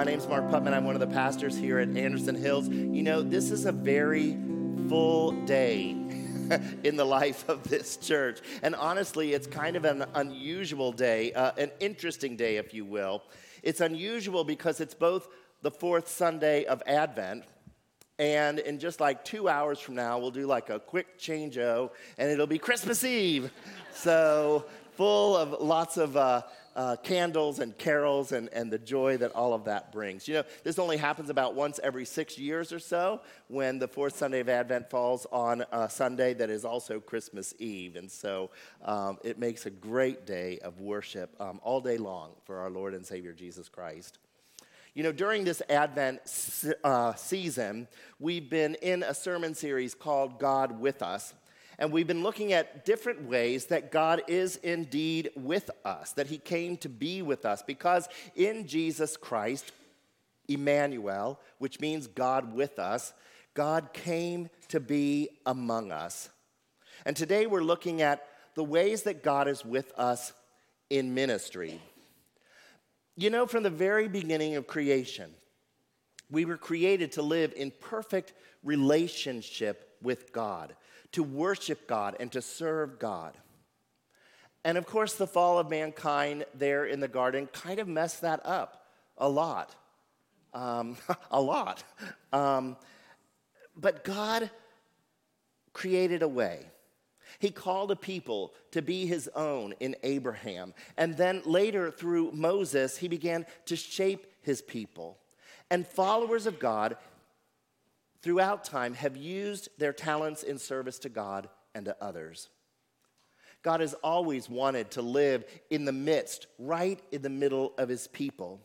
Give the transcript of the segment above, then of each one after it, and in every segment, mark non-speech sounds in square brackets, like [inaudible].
My name's Mark Putman. I'm one of the pastors here at Anderson Hills. You know, this is a very full day [laughs] in the life of this church. And honestly, it's kind of an unusual day, uh, an interesting day, if you will. It's unusual because it's both the fourth Sunday of Advent, and in just like two hours from now, we'll do like a quick change and it'll be Christmas Eve. so, full of lots of uh, uh, candles and carols and, and the joy that all of that brings. You know, this only happens about once every six years or so when the fourth Sunday of Advent falls on a Sunday that is also Christmas Eve. And so um, it makes a great day of worship um, all day long for our Lord and Savior Jesus Christ. You know, during this Advent uh, season, we've been in a sermon series called God with Us and we've been looking at different ways that God is indeed with us, that He came to be with us, because in Jesus Christ, Emmanuel, which means God with us, God came to be among us. And today we're looking at the ways that God is with us in ministry. You know, from the very beginning of creation, we were created to live in perfect relationship with God to worship God and to serve God. And of course, the fall of mankind there in the garden kind of messed that up a lot. Um, [laughs] a lot. Um, but God created a way. He called a people to be his own in Abraham. And then later, through Moses, he began to shape his people. And followers of God throughout time have used their talents in service to God and to others. God has always wanted to live in the midst, right in the middle of his people.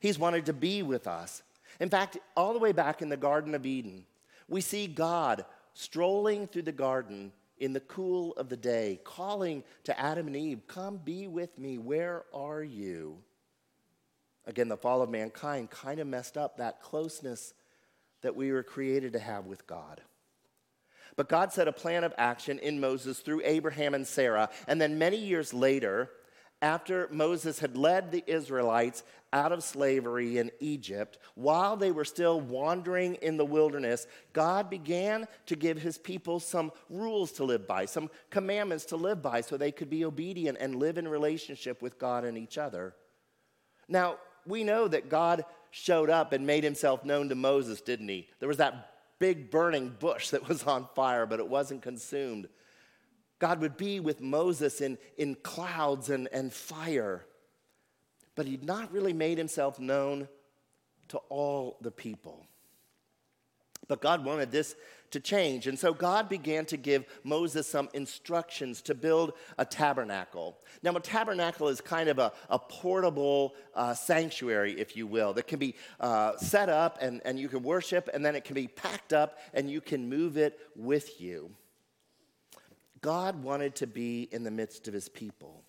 He's wanted to be with us. In fact, all the way back in the Garden of Eden, we see God strolling through the garden in the cool of the day, calling to Adam and Eve, Come be with me. Where are you? Again, the fall of mankind kind of messed up that closeness that we were created to have with God. But God set a plan of action in Moses through Abraham and Sarah. And then many years later, after Moses had led the Israelites out of slavery in Egypt, while they were still wandering in the wilderness, God began to give his people some rules to live by, some commandments to live by, so they could be obedient and live in relationship with God and each other. Now, we know that God showed up and made himself known to Moses, didn't he? There was that big burning bush that was on fire, but it wasn't consumed. God would be with Moses in, in clouds and, and fire, but he'd not really made himself known to all the people. But God wanted this to change. And so God began to give Moses some instructions to build a tabernacle. Now, a tabernacle is kind of a, a portable uh, sanctuary, if you will, that can be uh, set up and, and you can worship, and then it can be packed up and you can move it with you. God wanted to be in the midst of his people.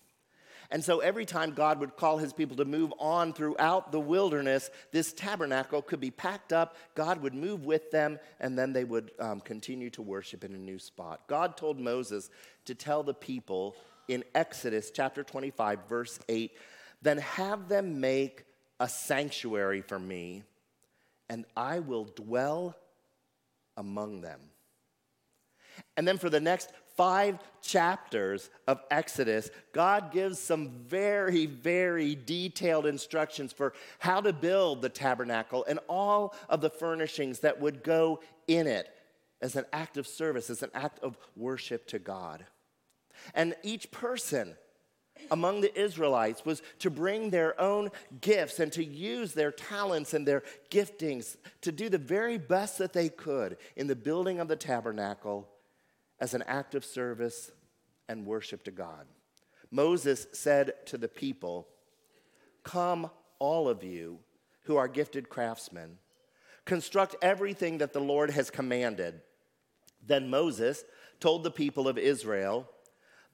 And so every time God would call his people to move on throughout the wilderness, this tabernacle could be packed up, God would move with them, and then they would um, continue to worship in a new spot. God told Moses to tell the people in Exodus chapter 25, verse 8, then have them make a sanctuary for me, and I will dwell among them. And then for the next five chapters of Exodus, God gives some very, very detailed instructions for how to build the tabernacle and all of the furnishings that would go in it as an act of service, as an act of worship to God. And each person among the Israelites was to bring their own gifts and to use their talents and their giftings to do the very best that they could in the building of the tabernacle as an act of service and worship to God. Moses said to the people, Come, all of you who are gifted craftsmen, construct everything that the Lord has commanded. Then Moses told the people of Israel,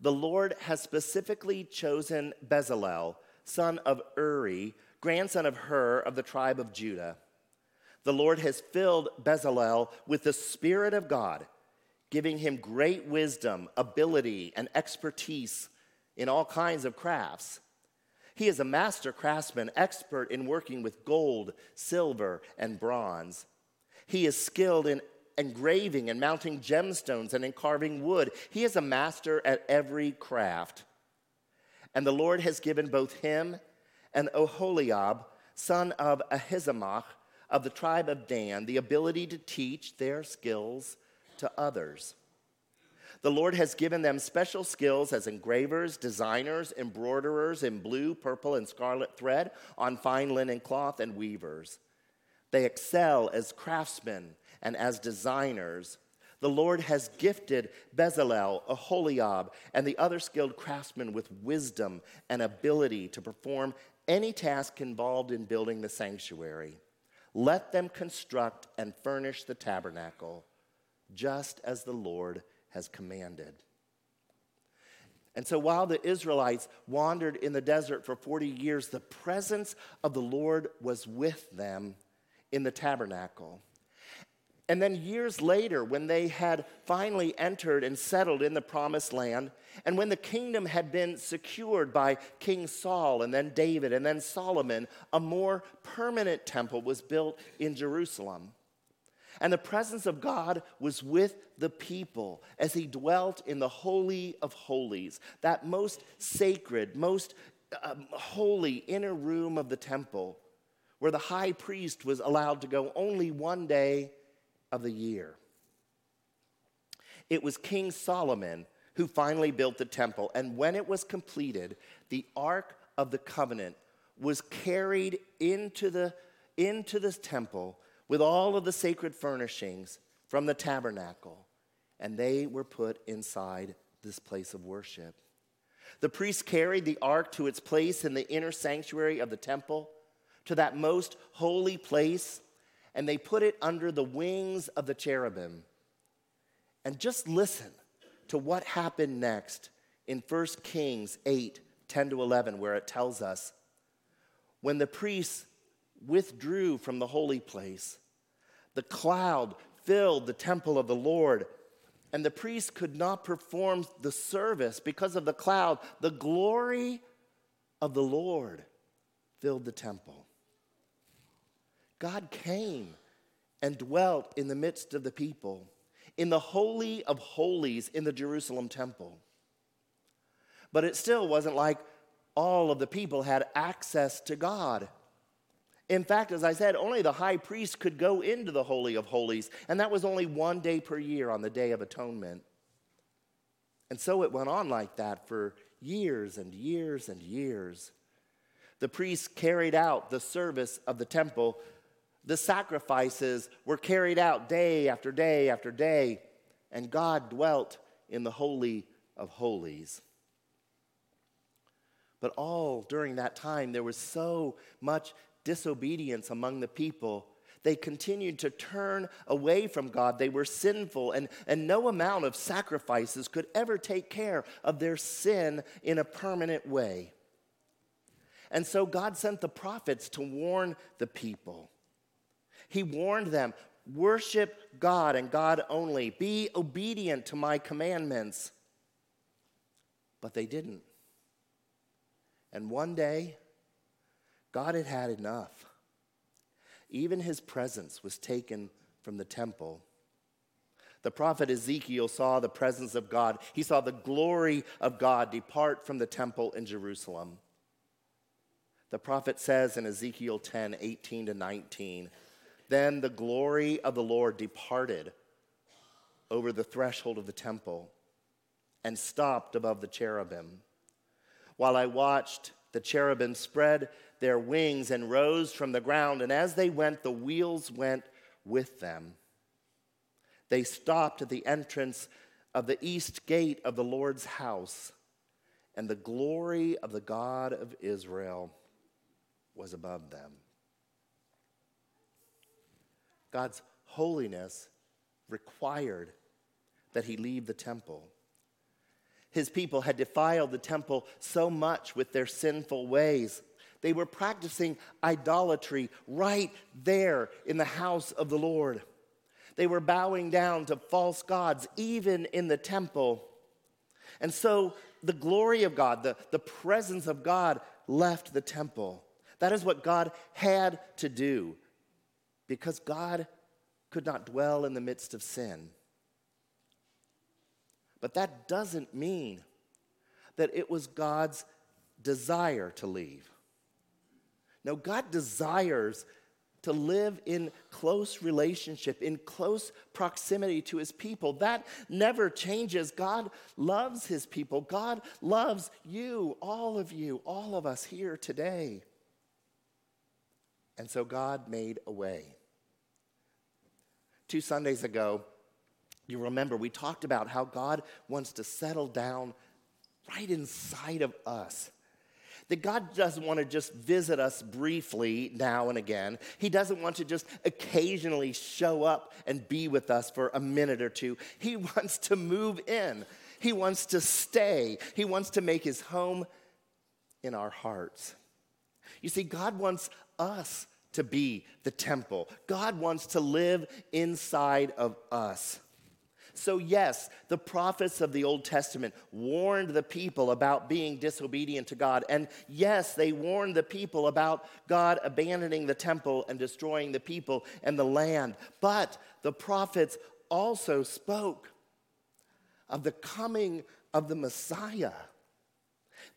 The Lord has specifically chosen Bezalel, son of Uri, grandson of Hur of the tribe of Judah. The Lord has filled Bezalel with the Spirit of God giving him great wisdom, ability, and expertise in all kinds of crafts. He is a master craftsman, expert in working with gold, silver, and bronze. He is skilled in engraving and mounting gemstones and in carving wood. He is a master at every craft. And the Lord has given both him and Oholiab, son of Ahisamach, of the tribe of Dan, the ability to teach their skills to others. The Lord has given them special skills as engravers, designers, embroiderers in blue, purple, and scarlet thread on fine linen cloth, and weavers. They excel as craftsmen and as designers. The Lord has gifted Bezalel, Aholiab, and the other skilled craftsmen with wisdom and ability to perform any task involved in building the sanctuary. Let them construct and furnish the tabernacle, just as the Lord has commanded. And so while the Israelites wandered in the desert for 40 years, the presence of the Lord was with them in the tabernacle. And then years later, when they had finally entered and settled in the promised land, and when the kingdom had been secured by King Saul and then David and then Solomon, a more permanent temple was built in Jerusalem. And the presence of God was with the people as he dwelt in the Holy of Holies, that most sacred, most um, holy inner room of the temple, where the high priest was allowed to go only one day of the year. It was King Solomon who finally built the temple, and when it was completed, the Ark of the Covenant was carried into the, into the temple with all of the sacred furnishings from the tabernacle, and they were put inside this place of worship. The priests carried the ark to its place in the inner sanctuary of the temple, to that most holy place, and they put it under the wings of the cherubim. And just listen to what happened next in 1 Kings 8 10 to 11, where it tells us when the priests withdrew from the holy place. The cloud filled the temple of the Lord, and the priests could not perform the service because of the cloud. The glory of the Lord filled the temple. God came and dwelt in the midst of the people, in the Holy of Holies in the Jerusalem temple. But it still wasn't like all of the people had access to God. In fact, as I said, only the high priest could go into the Holy of Holies, and that was only one day per year on the Day of Atonement. And so it went on like that for years and years and years. The priests carried out the service of the temple. The sacrifices were carried out day after day after day, and God dwelt in the Holy of Holies. But all during that time, there was so much disobedience among the people. They continued to turn away from God. They were sinful, and, and no amount of sacrifices could ever take care of their sin in a permanent way. And so God sent the prophets to warn the people. He warned them worship God and God only, be obedient to my commandments. But they didn't. And one day, God had had enough. Even his presence was taken from the temple. The prophet Ezekiel saw the presence of God. He saw the glory of God depart from the temple in Jerusalem. The prophet says in Ezekiel 10 18 to 19, Then the glory of the Lord departed over the threshold of the temple and stopped above the cherubim. While I watched, the cherubim spread their wings and rose from the ground, and as they went, the wheels went with them. They stopped at the entrance of the east gate of the Lord's house, and the glory of the God of Israel was above them. God's holiness required that he leave the temple his people had defiled the temple so much with their sinful ways. They were practicing idolatry right there in the house of the Lord. They were bowing down to false gods, even in the temple. And so the glory of God, the, the presence of God, left the temple. That is what God had to do because God could not dwell in the midst of sin. But that doesn't mean that it was God's desire to leave. No, God desires to live in close relationship, in close proximity to his people. That never changes. God loves his people. God loves you, all of you, all of us here today. And so God made a way. Two Sundays ago, you remember we talked about how God wants to settle down right inside of us. That God doesn't want to just visit us briefly now and again. He doesn't want to just occasionally show up and be with us for a minute or two. He [laughs] wants to move in, He wants to stay, He wants to make His home in our hearts. You see, God wants us to be the temple, God wants to live inside of us. So, yes, the prophets of the Old Testament warned the people about being disobedient to God. And yes, they warned the people about God abandoning the temple and destroying the people and the land. But the prophets also spoke of the coming of the Messiah.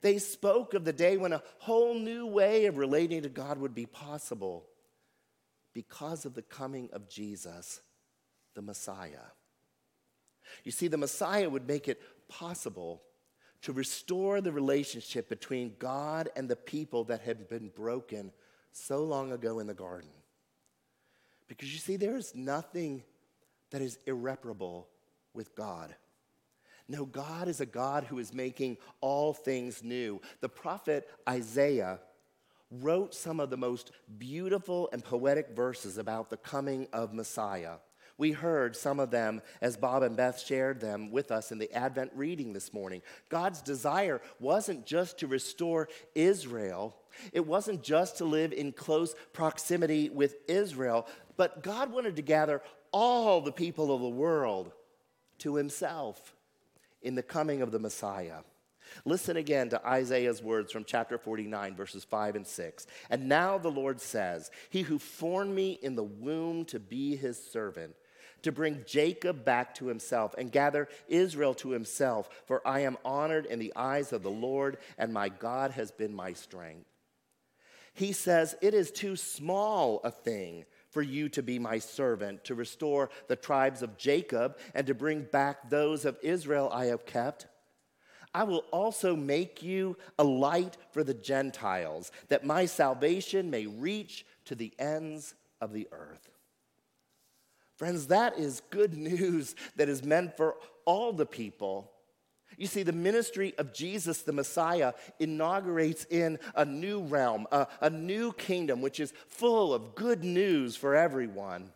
They spoke of the day when a whole new way of relating to God would be possible because of the coming of Jesus, the Messiah. You see, the Messiah would make it possible to restore the relationship between God and the people that had been broken so long ago in the garden. Because you see, there is nothing that is irreparable with God. No, God is a God who is making all things new. The prophet Isaiah wrote some of the most beautiful and poetic verses about the coming of Messiah. We heard some of them as Bob and Beth shared them with us in the Advent reading this morning. God's desire wasn't just to restore Israel, it wasn't just to live in close proximity with Israel, but God wanted to gather all the people of the world to himself in the coming of the Messiah. Listen again to Isaiah's words from chapter 49, verses 5 and 6. And now the Lord says, He who formed me in the womb to be his servant, to bring Jacob back to himself and gather Israel to himself. For I am honored in the eyes of the Lord, and my God has been my strength. He says, It is too small a thing for you to be my servant, to restore the tribes of Jacob, and to bring back those of Israel I have kept. I will also make you a light for the Gentiles, that my salvation may reach to the ends of the earth. Friends, that is good [laughs] news that is meant for all the people. You see, the ministry of Jesus the Messiah inaugurates in a new realm, a, a, new kingdom, which is full of good news for everyone.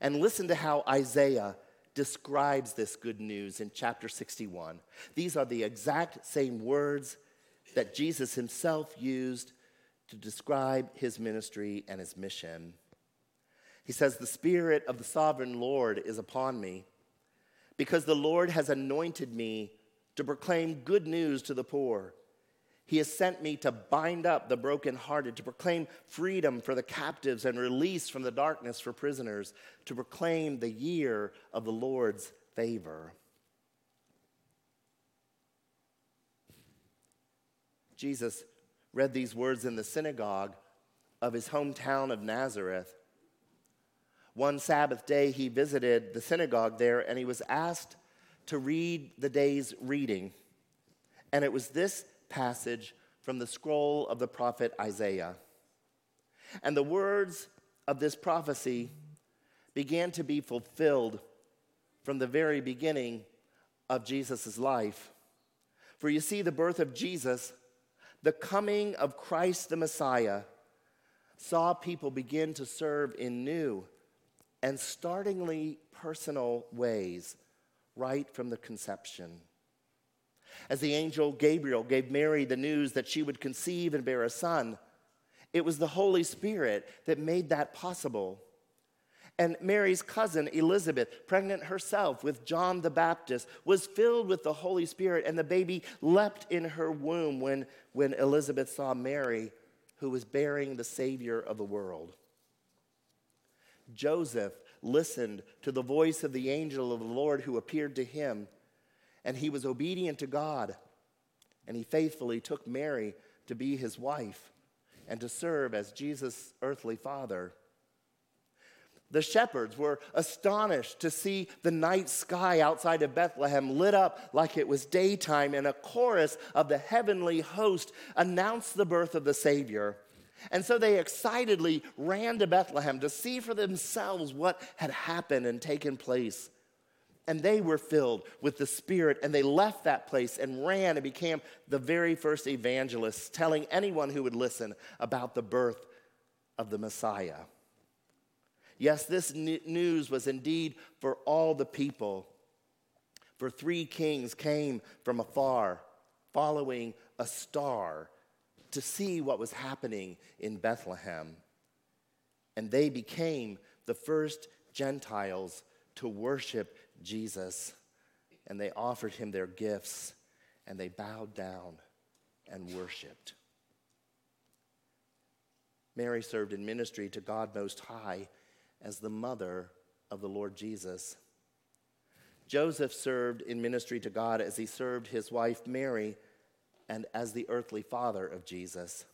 And listen to how Isaiah describes this good news in chapter 61. These are the exact same words that Jesus himself used to describe his ministry and his mission. He says, The Spirit of the sovereign Lord is upon me, because the Lord has anointed me to proclaim good news to the poor. He has sent me to bind up the brokenhearted, to proclaim freedom for the captives and release from the darkness for prisoners, to proclaim the year of the Lord's favor. Jesus read these words in the synagogue of his hometown of Nazareth. One Sabbath day, he visited the synagogue there and he was asked to read the day's reading. And it was this passage from the scroll of the prophet Isaiah. And the words of this prophecy began to be fulfilled from the very beginning of Jesus' life. For you see, the birth of Jesus, the coming of Christ the Messiah, saw people begin to serve in new and startlingly personal ways right from the conception. As the angel Gabriel gave Mary the news that she would conceive and bear a son, it was the Holy Spirit that made that possible. And Mary's cousin, Elizabeth, pregnant herself with John the Baptist, was filled with the Holy Spirit, and the baby leapt in her womb when, when Elizabeth saw Mary, who was bearing the Savior of the world. Joseph listened to the voice of the angel of the Lord who appeared to him, and he was obedient to God, and he faithfully took Mary to be his wife and to serve as Jesus' earthly father. The shepherds were astonished to see the night sky outside of Bethlehem lit up like it was daytime, and a chorus of the heavenly host announced the birth of the Savior. And so they excitedly ran to Bethlehem to see for themselves what had happened and taken place. And they were filled with the Spirit, and they left that place and ran and became the very first evangelists, telling anyone who would listen about the birth of the Messiah. Yes, this news was indeed for all the people. For three kings came from afar, following a star to see what was happening in Bethlehem. And they became the first Gentiles to worship Jesus. And they offered him their gifts, and they bowed down and worshiped. Mary served in ministry to God Most High as the mother of the Lord Jesus. Joseph served in ministry to God as he served his wife Mary and as the earthly father of Jesus.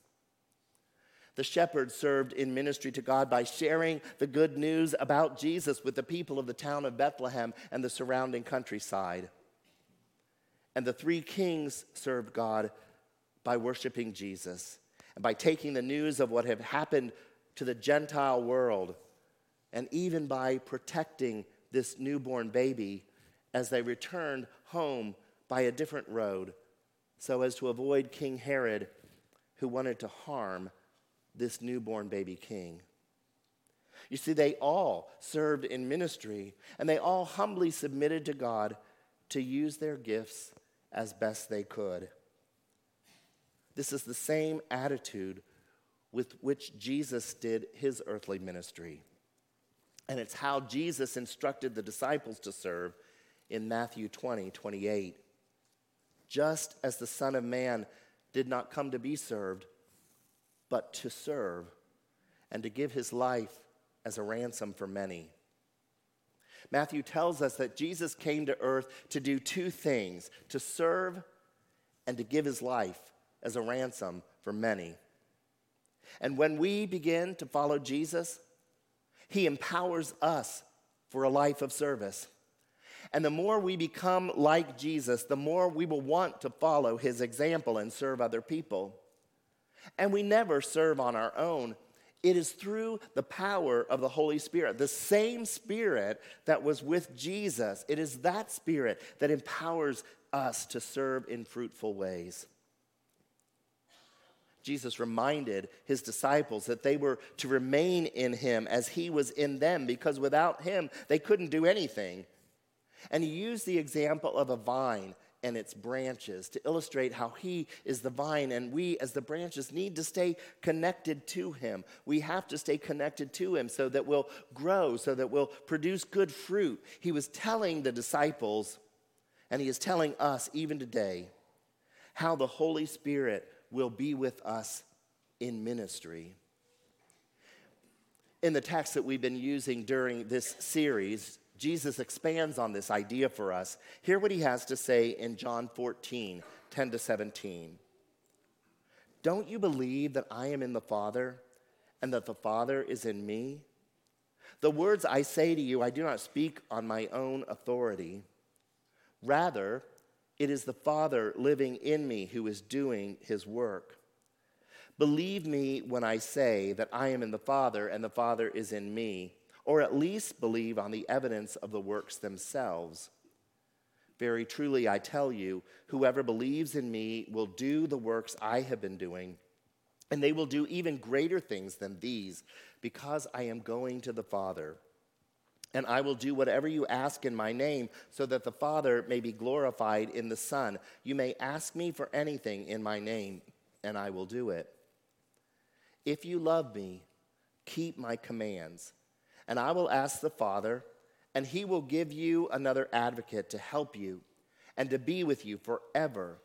The shepherds served in ministry to God by sharing the good news about Jesus with the people of the town of Bethlehem and the surrounding countryside. And the three kings served God by worshiping Jesus and by taking the news of what had happened to the Gentile world and even by protecting this newborn baby as they returned home by a different road so as to avoid King Herod, who wanted to harm this newborn baby king. You see, they all served in ministry, and they all humbly submitted to God to use their gifts as best they could. This is the same attitude with which Jesus did his earthly ministry. And it's how Jesus instructed the disciples to serve in Matthew 20, 28 just as the Son of Man did not come to be served, but to serve and to give his life as a ransom for many. Matthew tells us that Jesus came to earth to do two things to serve and to give his life as a ransom for many. And when we begin to follow Jesus, he empowers us for a life of service. And the more we become like Jesus, the more we will want to follow his example and serve other people. And we never serve on our own. It is through the power of the Holy Spirit, the same Spirit that was with Jesus. It is that Spirit that empowers us to serve in fruitful ways. Jesus reminded his disciples that they were to remain in him as he was in them, because without him, they couldn't do anything. And he used the example of a vine and its branches to illustrate how he is the vine and we as the branches need to stay connected to him. We have to stay connected to him so that we'll grow, so that we'll produce good fruit. He was telling the disciples, and he is telling us even today, how the Holy Spirit will be with us in ministry. In the text that we've been using during this series, Jesus expands on this idea for us. Hear what he has to say in John 14, 10 to 17. Don't you believe that I am in the Father and that the Father is in me? The words I say to you, I do not speak on my own authority. Rather, it is the Father living in me who is doing his work. Believe me when I say that I am in the Father and the Father is in me or at least believe on the evidence of the works themselves. Very truly, I tell you, whoever believes in me will do the works I have been doing, and they will do even greater things than these, because I am going to the Father. And I will do whatever you ask in my name, so that the Father may be glorified in the Son. You may ask me for anything in my name, and I will do it. If you love me, keep my commands And I will ask the Father, and he will give you another advocate to help you and to be with you forever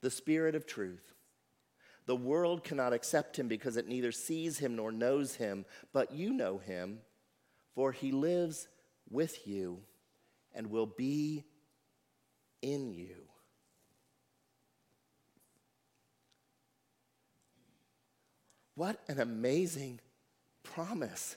the Spirit of truth. The world cannot accept him because it neither sees him nor knows him, but you know him, for he lives with you and will be in you. What an amazing promise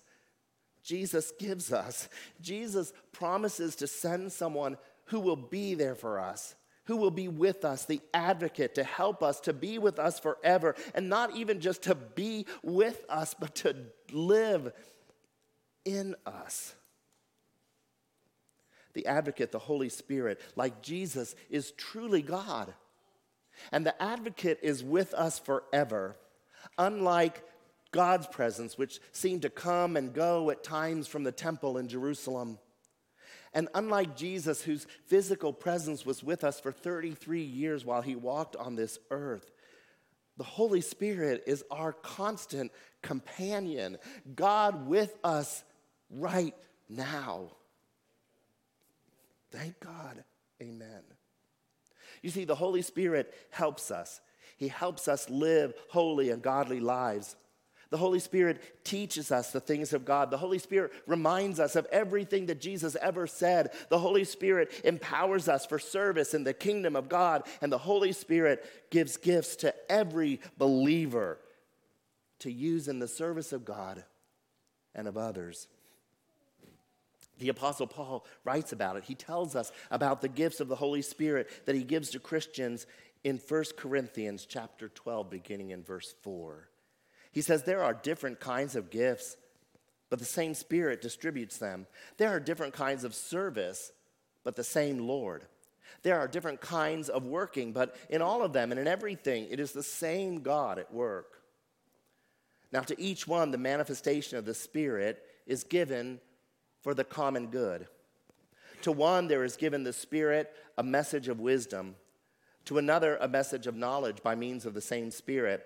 Jesus gives us. Jesus promises to send someone who will be there for us, who will be with us, the advocate to help us, to be with us forever, and not even just to be with us, but to live in us. The advocate, the Holy Spirit, like Jesus, is truly God. And the advocate is with us forever, unlike God's presence, which seemed to come and go at times from the temple in Jerusalem. And unlike Jesus, whose physical presence was with us for 33 years while he walked on this earth, the Holy Spirit is our constant companion, God with us right now. Thank God. Amen. You see, the Holy Spirit helps us. He helps us live holy and godly lives. The Holy Spirit teaches us the things of God. The Holy Spirit reminds us of everything that Jesus ever said. The Holy Spirit empowers us for service in the kingdom of God. And the Holy Spirit gives gifts to every believer to use in the service of God and of others. The Apostle Paul writes about it. He tells us about the gifts of the Holy Spirit that he gives to Christians in 1 Corinthians chapter 12, beginning in verse 4. He says there are different kinds of gifts, but the same Spirit distributes them. There are different kinds of service, but the same Lord. There are different kinds of working, but in all of them and in everything, it is the same God at work. Now, to each one, the manifestation of the Spirit is given for the common good. To one, there is given the Spirit a message of wisdom, to another, a message of knowledge by means of the same Spirit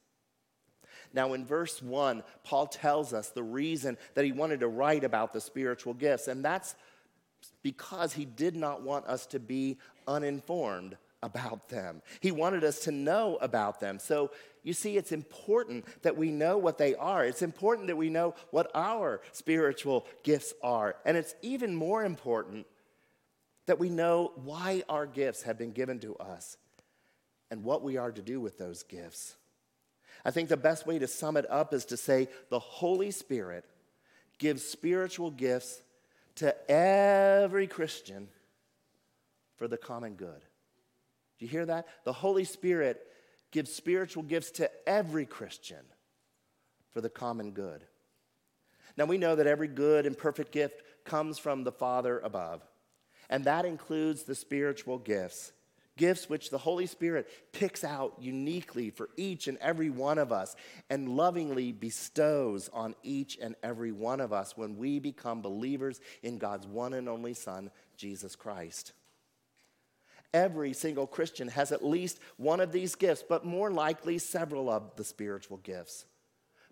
Now, in verse 1, Paul tells us the reason that he wanted to write about the spiritual gifts, and that's because he did not want us to be uninformed about them. He wanted us to know about them. So, you see, it's important that we know what they are. It's important that we know what our spiritual gifts are. And it's even more important that we know why our gifts have been given to us and what we are to do with those gifts. I think the best way to sum it up is to say the Holy Spirit gives spiritual gifts to every Christian for the common good. Do you hear that? The Holy Spirit gives spiritual gifts to every Christian for the common good. Now we know that every good and perfect gift comes from the Father above, and that includes the spiritual gifts gifts which the Holy Spirit picks out uniquely for each and every one of us and lovingly bestows on each and every one of us when we become believers in God's one and only Son, Jesus Christ. Every single Christian has at least one of these gifts, but more likely several of the spiritual gifts.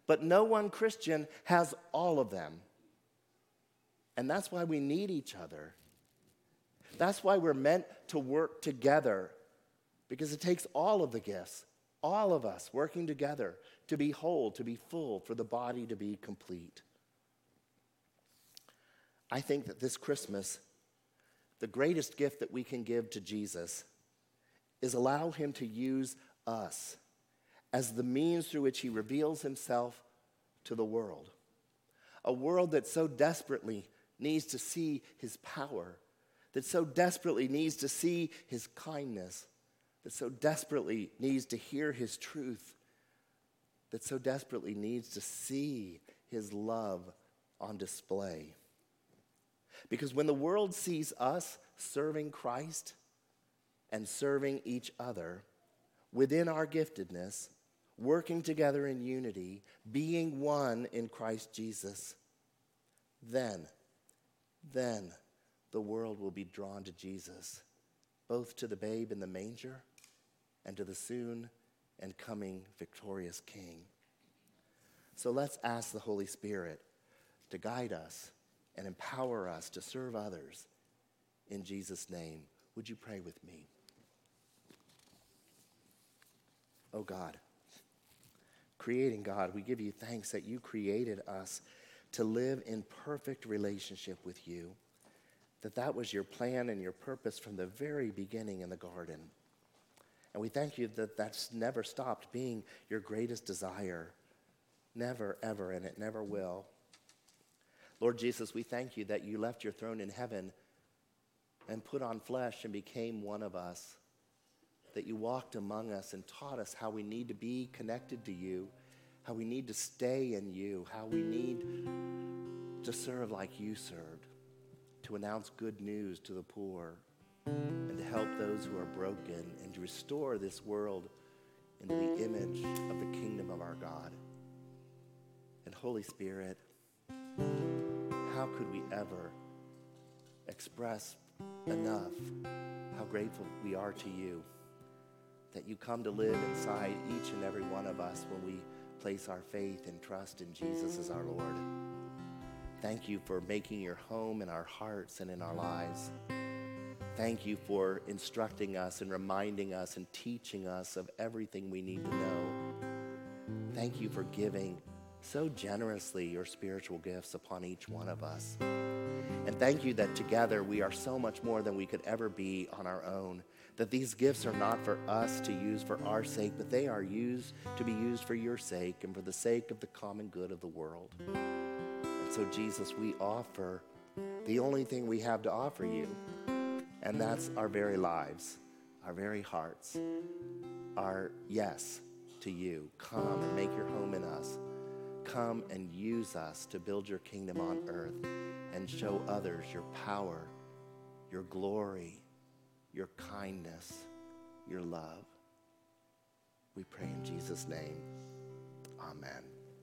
But no one Christian has all of them. And that's why we need each other. That's why we're meant to work together, because it takes all of the gifts, all of us working together to be whole, to be full, for the body to be complete. I think that this Christmas, the greatest gift that we can give to Jesus is allow him to use us as the means through which he reveals himself to the world. A world that so desperately needs to see his power that so desperately needs to see his kindness, that so desperately needs to hear his truth, that so desperately needs to see his love on display. Because when the world sees us serving Christ and serving each other within our giftedness, working together in unity, being one in Christ Jesus, then, then the world will be drawn to Jesus, both to the babe in the manger and to the soon and coming victorious King. So let's ask the Holy Spirit to guide us and empower us to serve others. In Jesus' name, would you pray with me? Oh God, creating God, we give you thanks that you created us to live in perfect relationship with you, that that was your plan and your purpose from the very beginning in the garden. And we thank you that that's never stopped being your greatest desire. Never, ever, and it never will. Lord Jesus, we thank you that you left your throne in heaven and put on flesh and became one of us. That you walked among us and taught us how we need to be connected to you, how we need to stay in you, how we need to serve like you served, to announce good news to the poor, and to help those who are broken, and to restore this world into the image of the kingdom of our God. And Holy Spirit, how could we ever express enough how grateful we are to you that you come to live inside each and every one of us when we place our faith and trust in Jesus as our Lord. Thank you for making your home in our hearts and in our lives. Thank you for instructing us and reminding us and teaching us of everything we need to know. Thank you for giving so generously your spiritual gifts upon each one of us. And thank you that together we are so much more than we could ever be on our own. That these gifts are not for us to use for our sake, but they are used to be used for your sake and for the sake of the common good of the world. So, Jesus, we offer the only thing we have to offer you, and that's our very lives, our very hearts, our yes to you. Come and make your home in us come and use us to build your kingdom on earth and show others your power, your glory, your kindness, your love. We pray in Jesus' name. Amen.